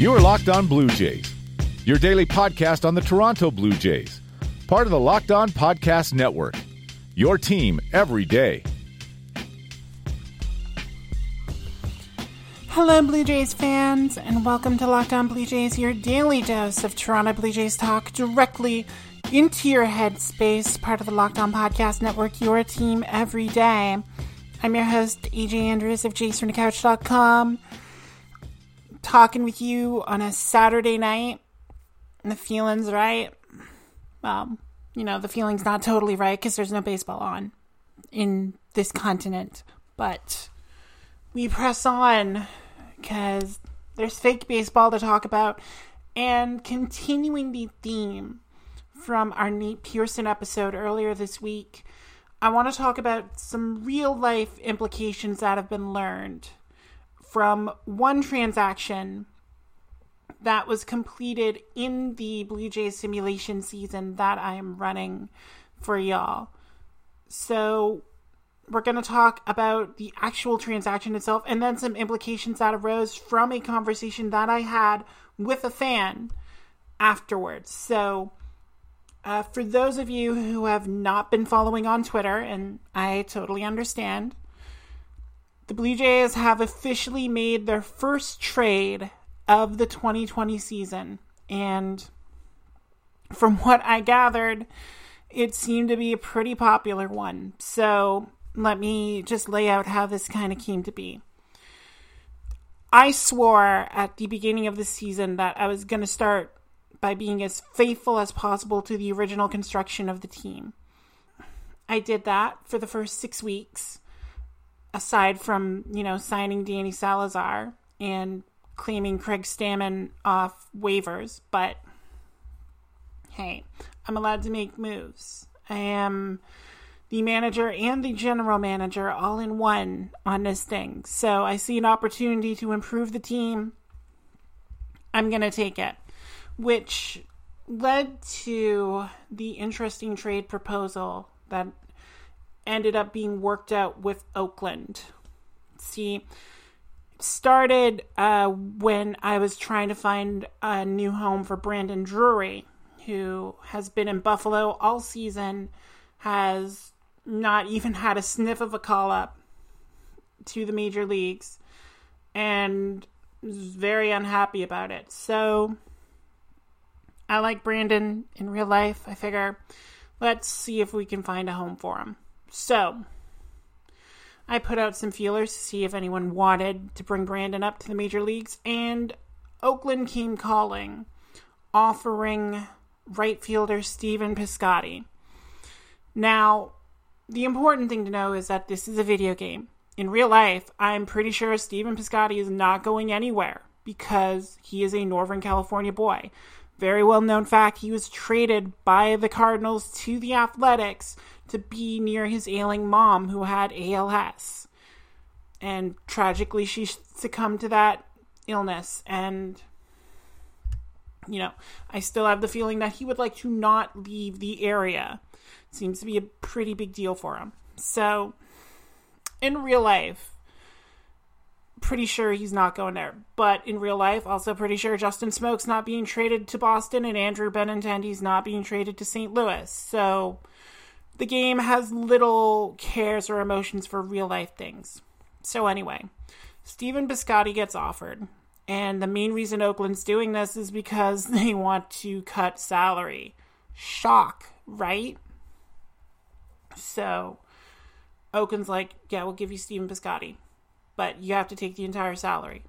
You are Locked On Blue Jays, your daily podcast on the Toronto Blue Jays, part of the Locked On Podcast Network. Your team every day. Hello, Blue Jays fans, and welcome to Locked On Blue Jays, your daily dose of Toronto Blue Jays talk directly into your headspace, part of the Locked On Podcast Network, your team every day. I'm your host, AJ Andrews of JaysFromTheCouch.com, talking with you on a Saturday night. And the feeling's right. Well, you know, the feeling's not totally right because there's no baseball on in this continent. But we press on because there's fake baseball to talk about. And continuing the theme from our Nate Pearson episode earlier this week, I want to talk about some real life implications that have been learned from one transaction that was completed in the Blue Jays simulation season that I am running for y'all. So, we're going to talk about the actual transaction itself and then some implications that arose from a conversation that I had with a fan afterwards. So, uh, for those of you who have not been following on Twitter, and I totally understand, the Blue Jays have officially made their first trade of the 2020 season. And from what I gathered, it seemed to be a pretty popular one. So let me just lay out how this kind of came to be. I swore at the beginning of the season that I was going to start by being as faithful as possible to the original construction of the team. I did that for the first six weeks, aside from, you know, signing Danny Salazar and claiming Craig Stammen off waivers, but hey, I'm allowed to make moves. I am the manager and the general manager all in one on this thing. So I see an opportunity to improve the team. I'm going to take it which led to the interesting trade proposal that ended up being worked out with Oakland. See, started uh, when I was trying to find a new home for Brandon Drury, who has been in Buffalo all season, has not even had a sniff of a call up to the major leagues, and was very unhappy about it. So I like Brandon in real life. I figure let's see if we can find a home for him. So I put out some feelers to see if anyone wanted to bring Brandon up to the major leagues, and Oakland came calling, offering right fielder Stephen Piscotty. Now, the important thing to know is that this is a video game. In real life, I'm pretty sure Stephen Piscotty is not going anywhere because he is a Northern California boy very well known fact, he was traded by the Cardinals to the Athletics to be near his ailing mom who had ALS. And tragically, she succumbed to that illness. And, you know, I still have the feeling that he would like to not leave the area. Seems to be a pretty big deal for him. So, in real life, pretty sure he's not going there. But in real life, also pretty sure Justin Smoak's not being traded to Boston and Andrew Benintendi's not being traded to St. Louis. So the game has little cares or emotions for real life things. So anyway, Stephen Piscotty gets offered. And the main reason Oakland's doing this is because they want to cut salary. Shock, right? So Oakland's like, yeah, we'll give you Stephen Piscotty but you have to take the entire salary.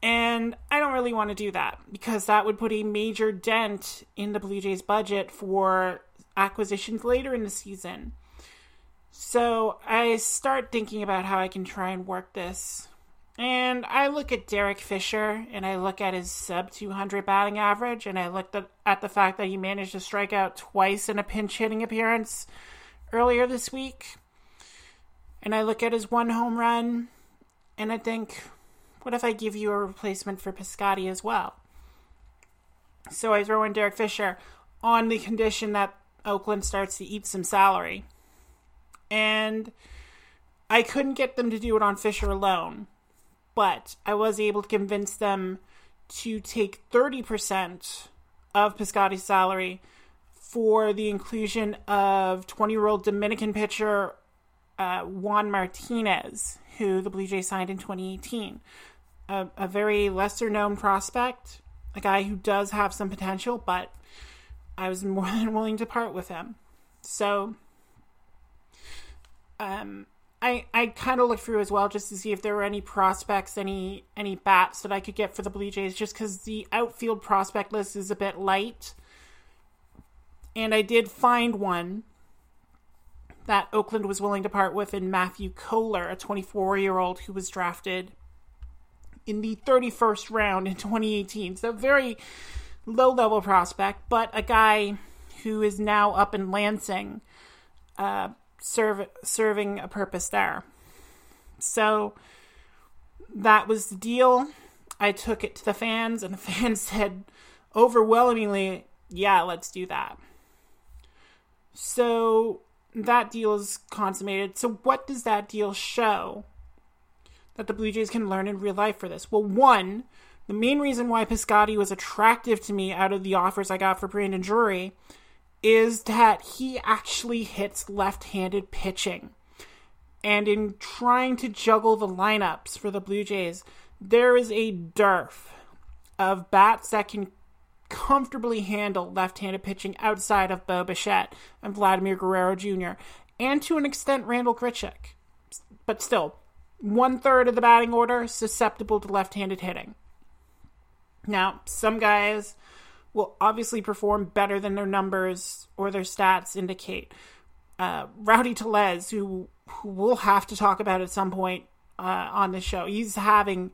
And I don't really want to do that because that would put a major dent in the Blue Jays budget for acquisitions later in the season. So I start thinking about how I can try and work this. And I look at Derek Fisher and I look at his sub 200 batting average and I looked at, the fact that he managed to strike out twice in a pinch hitting appearance earlier this week and I look at his one home run and I think, what if I give you a replacement for Piscotty as well? So I throw in Derek Fisher on the condition that Oakland starts to eat some salary. And I couldn't get them to do it on Fisher alone, but I was able to convince them to take 30% of Piscotty's salary for the inclusion of 20 year old Dominican pitcher uh, Juan Martinez, who the Blue Jays signed in 2018. A, a very lesser known prospect, a guy who does have some potential, but I was more than willing to part with him. So, um, I I kind of looked through as well just to see if there were any prospects, any any bats that I could get for the Blue Jays, just because the outfield prospect list is a bit light. And I did find one that Oakland was willing to part with in Matthew Kohler, a 24 year old who was drafted in the 31st round in 2018. So, very low level prospect, but a guy who is now up in Lansing, uh, serve, serving a purpose there. So, that was the deal. I took it to the fans, and the fans said overwhelmingly, yeah, let's do that. So that deal is consummated. So, what does that deal show that the Blue Jays can learn in real life for this? Well, one, the main reason why Piscotty was attractive to me out of the offers I got for Brandon Drury is that he actually hits left handed pitching. And in trying to juggle the lineups for the Blue Jays, there is a dearth of bats that can comfortably handle left-handed pitching outside of Bo Bichette and Vladimir Guerrero Jr. and to an extent Randall Grichuk. But still, one third of the batting order susceptible to left-handed hitting. Now, some guys will obviously perform better than their numbers or their stats indicate. Uh, Rowdy Tellez, who, who we'll have to talk about at some point uh, on the show, he's having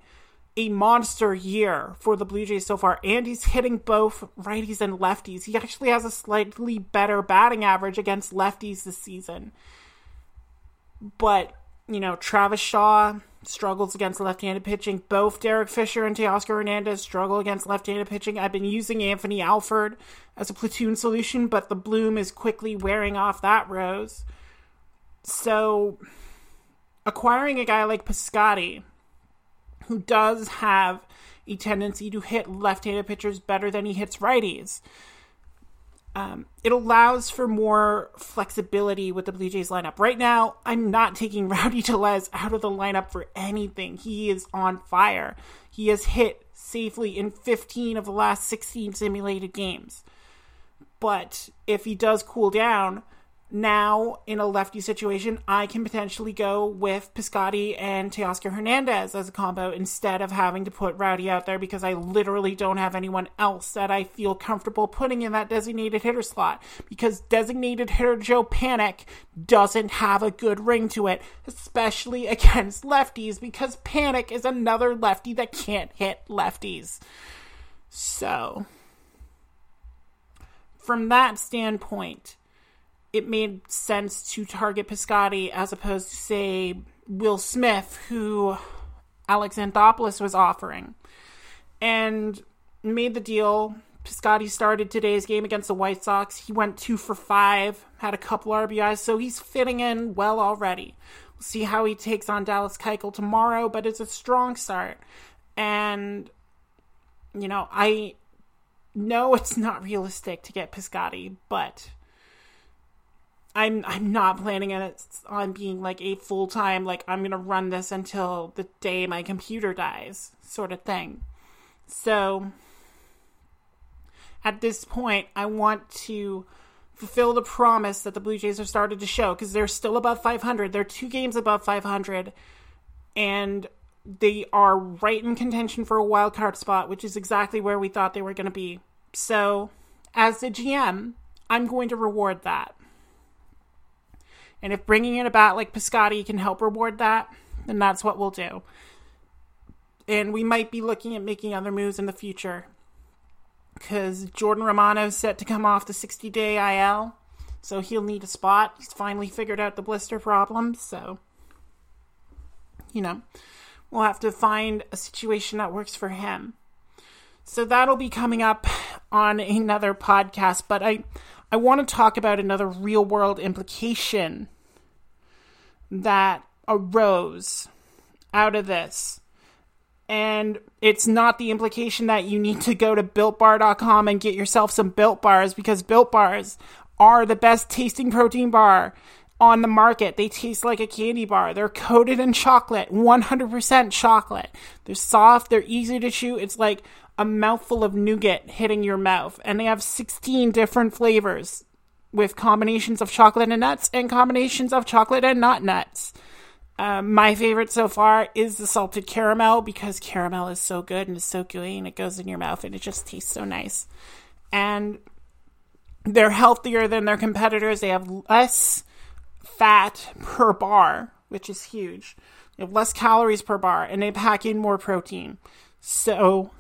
a monster year for the Blue Jays so far, and he's hitting both righties and lefties. He actually has a slightly better batting average against lefties this season. But, you know, Travis Shaw struggles against left handed pitching. Both Derek Fisher and Teoscar Hernandez struggle against left handed pitching. I've been using Anthony Alford as a platoon solution, but the bloom is quickly wearing off that rose. So, acquiring a guy like Piscotty who does have a tendency to hit left-handed pitchers better than he hits righties. Um, it allows for more flexibility with the Blue Jays lineup. Right now, I'm not taking Rowdy Tellez out of the lineup for anything. He is on fire. He has hit safely in 15 of the last 16 simulated games. But if he does cool down, now in a lefty situation, I can potentially go with Piscotty and Teoscar Hernandez as a combo instead of having to put Rowdy out there because I literally don't have anyone else that I feel comfortable putting in that designated hitter slot. Because designated hitter Joe Panik doesn't have a good ring to it, especially against lefties, because Panik is another lefty that can't hit lefties. So, from that standpoint, it made sense to target Piscotty as opposed to, say, Will Smith, who Alex Anthopoulos was offering. And made the deal. Piscotty started today's game against the White Sox. He went two for five, had a couple RBIs, so he's fitting in well already. We'll see how he takes on Dallas Keuchel tomorrow, but it's a strong start. And, you know, I know it's not realistic to get Piscotty, but I'm I'm not planning on being like a full time like I'm gonna run this until the day my computer dies sort of thing. So at this point, I want to fulfill the promise that the Blue Jays have started to show because they're still above 500. They're two games above 500, and they are right in contention for a wild card spot, which is exactly where we thought they were going to be. So, as the GM, I'm going to reward that. And if bringing in a bat like Piscotty can help reward that, then that's what we'll do. And we might be looking at making other moves in the future. Because Jordan Romano is set to come off the 60 day IL. So he'll need a spot. He's finally figured out the blister problem. So, you know, we'll have to find a situation that works for him. So that'll be coming up on another podcast. But I, I want to talk about another real world implication that arose out of this. And it's not the implication that you need to go to builtbar.com and get yourself some built bars because built bars are the best tasting protein bar on the market. They taste like a candy bar. They're coated in chocolate, 100% chocolate. They're soft, they're easy to chew. It's like a mouthful of nougat hitting your mouth. And they have 16 different flavors with combinations of chocolate and nuts and combinations of chocolate and not nuts. Um, my favorite so far is the salted caramel because caramel is so good and it's so gooey and it goes in your mouth and it just tastes so nice. And they're healthier than their competitors. They have less fat per bar, which is huge. They have less calories per bar and they pack in more protein. So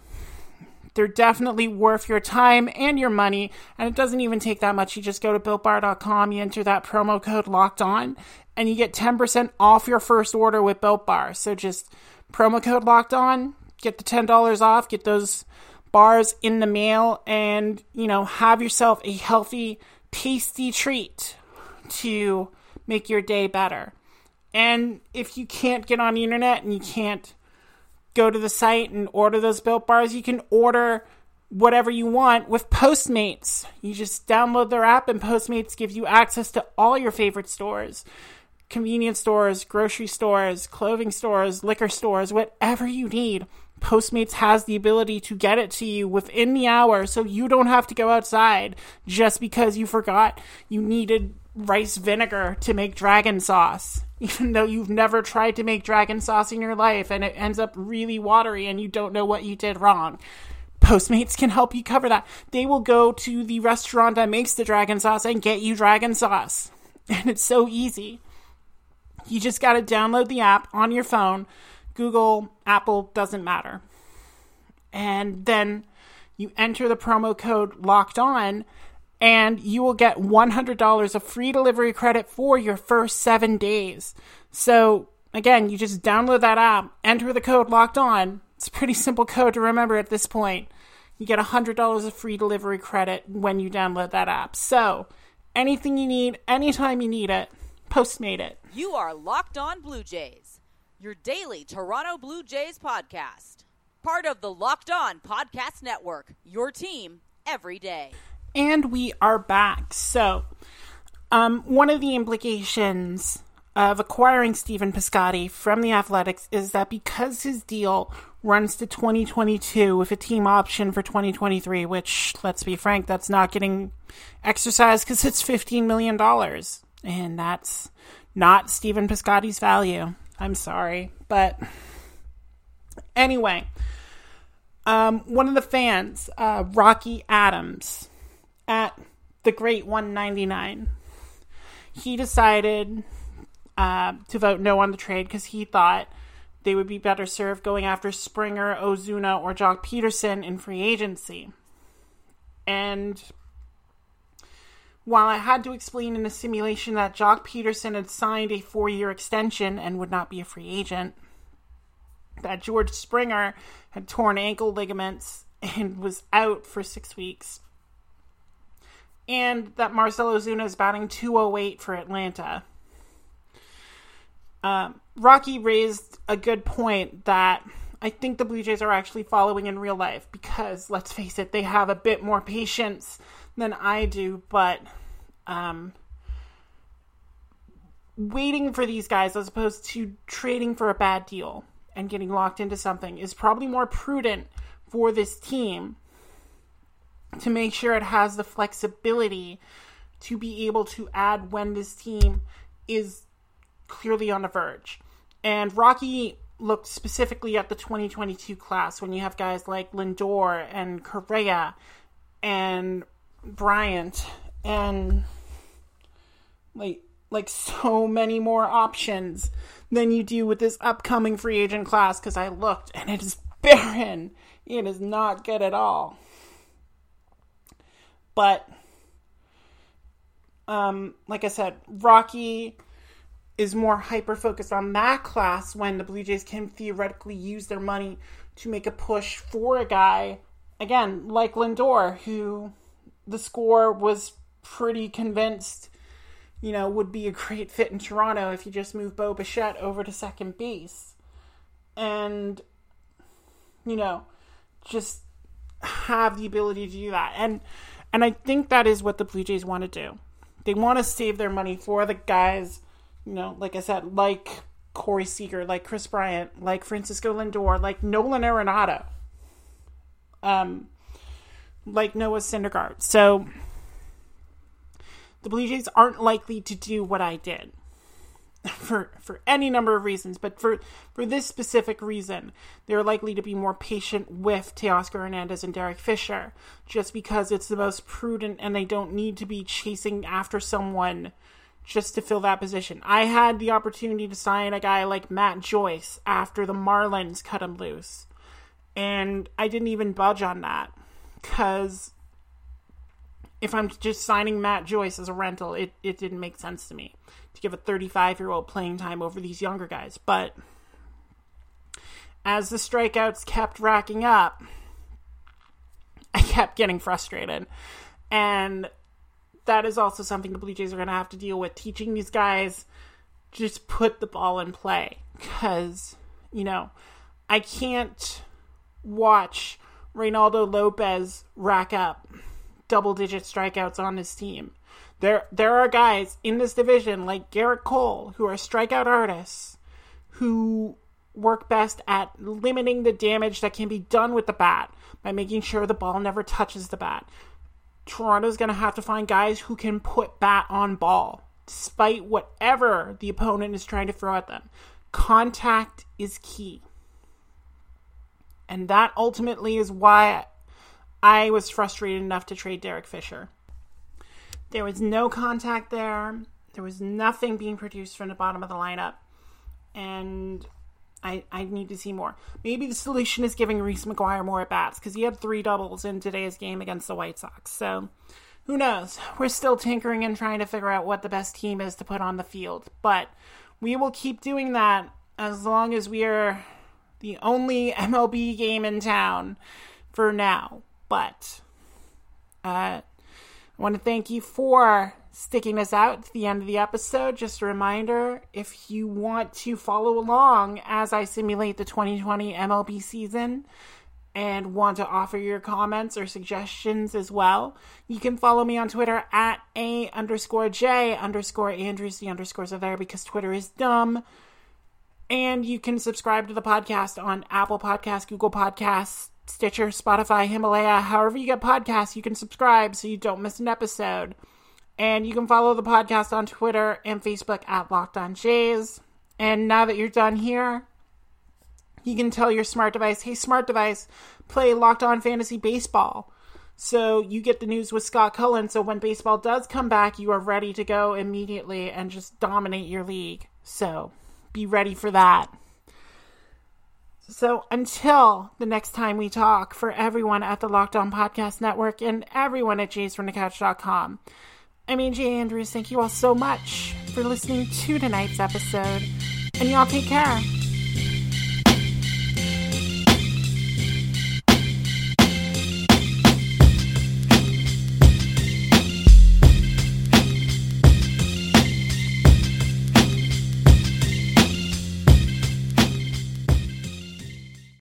they're definitely worth your time and your money. And it doesn't even take that much. You just go to builtbar.com, you enter that promo code locked on, and you get 10% off your first order with Built Bar. So just promo code locked on, get the $10 off, get those bars in the mail, and, you know, have yourself a healthy, tasty treat to make your day better. And if you can't get on the internet and you can't go to the site and order those built bars, you can order whatever you want with Postmates. You just download their app, and Postmates gives you access to all your favorite stores convenience stores, grocery stores, clothing stores, liquor stores, whatever you need. Postmates has the ability to get it to you within the hour so you don't have to go outside just because you forgot you needed rice vinegar to make dragon sauce, even though you've never tried to make dragon sauce in your life and it ends up really watery and you don't know what you did wrong. Postmates can help you cover that. They will go to the restaurant that makes the dragon sauce and get you dragon sauce. And it's so easy. You just got to download the app on your phone. Google, Apple, doesn't matter. And then you enter the promo code locked on, and you will get $100 of free delivery credit for your first seven days. So, again, you just download that app, enter the code locked on. It's a pretty simple code to remember at this point. You get $100 of free delivery credit when you download that app. So, anything you need, anytime you need it, Postmate it. You are Locked On Blue Jays, your daily Toronto Blue Jays podcast. Part of the Locked On Podcast Network, your team every day. And we are back. So, um, one of the implications of acquiring Stephen Piscotty from the Athletics is that because his deal runs to 2022 with a team option for 2023, which, let's be frank, that's not getting exercised because it's $15 million. And that's not Stephen Piscotty's value. I'm sorry. But anyway, um, one of the fans, uh, Rocky Adams, at the Great 199, he decided uh, to vote no on the trade because he thought they would be better served going after Springer, Ozuna, or Joc Pederson in free agency. And while I had to explain in the simulation that Joc Pederson had signed a four year extension and would not be a free agent, that George Springer had torn ankle ligaments and was out for six weeks, and that Marcell Ozuna is batting 208 for Atlanta. Um, Rocky raised a good point that I think the Blue Jays are actually following in real life because, let's face it, they have a bit more patience than I do, but um, waiting for these guys as opposed to trading for a bad deal and getting locked into something is probably more prudent for this team to make sure it has the flexibility to be able to add when this team is clearly on the verge. And Rocky looked specifically at the 2022 class when you have guys like Lindor and Correa and Bryant and like like so many more options than you do with this upcoming free agent class because I looked and it is barren. It is not good at all. But um like I said, Rocky is more hyper focused on that class when the Blue Jays can theoretically use their money to make a push for a guy again like Lindor who the score was pretty convinced, you know, would be a great fit in Toronto if you just move Bo Bichette over to second base. And you know, just have the ability to do that. And and I think that is what the Blue Jays want to do. They want to save their money for the guys, you know, like I said, like Corey Seager, like Kris Bryant, like Francisco Lindor, like Nolan Arenado, um, like Noah Syndergaard. So the Blue Jays aren't likely to do what I did for for any number of reasons, but for for this specific reason, they're likely to be more patient with Teoscar Hernandez and Derek Fisher, just because it's the most prudent, and they don't need to be chasing after someone just to fill that position. I had the opportunity to sign a guy like Matt Joyce after the Marlins cut him loose, and I didn't even budge on that because if I'm just signing Matt Joyce as a rental, it, it didn't make sense to me to give a 35 year old playing time over these younger guys. But as the strikeouts kept racking up, I kept getting frustrated. And that is also something the Blue Jays are going to have to deal with teaching these guys just put the ball in play. Because, you know, I can't watch Reynaldo Lopez rack up double digit strikeouts on his team. There there are guys in this division like Gerrit Cole who are strikeout artists who work best at limiting the damage that can be done with the bat by making sure the ball never touches the bat. Toronto's going to have to find guys who can put bat on ball despite whatever the opponent is trying to throw at them. Contact is key. And that ultimately is why I was frustrated enough to trade Derek Fisher. There was no contact there. There was nothing being produced from the bottom of the lineup. And I, I need to see more. Maybe the solution is giving Reese McGuire more at bats because he had three doubles in today's game against the White Sox. So who knows? We're still tinkering and trying to figure out what the best team is to put on the field. But we will keep doing that as long as we are the only MLB game in town for now. But uh, I want to thank you for sticking us out to the end of the episode. Just a reminder if you want to follow along as I simulate the 2020 MLB season and want to offer your comments or suggestions as well, you can follow me on Twitter at A underscore J underscore Andrews. The underscores are there because Twitter is dumb. And you can subscribe to the podcast on Apple Podcasts, Google Podcasts, Stitcher, Spotify, Himalaya, however you get podcasts, you can subscribe so you don't miss an episode. And you can follow the podcast on Twitter and Facebook at Locked On Jays. And now that you're done here, you can tell your smart device, hey, smart device, play Locked On Fantasy Baseball. So you get the news with Scott Cullen. So when baseball does come back, you are ready to go immediately and just dominate your league. So be ready for that. So until the next time we talk, for everyone at the Locked On Podcast Network and everyone at jaysfromthecouch.com, I'm AJ Andrews. Thank you all so much for listening to tonight's episode. And y'all take care.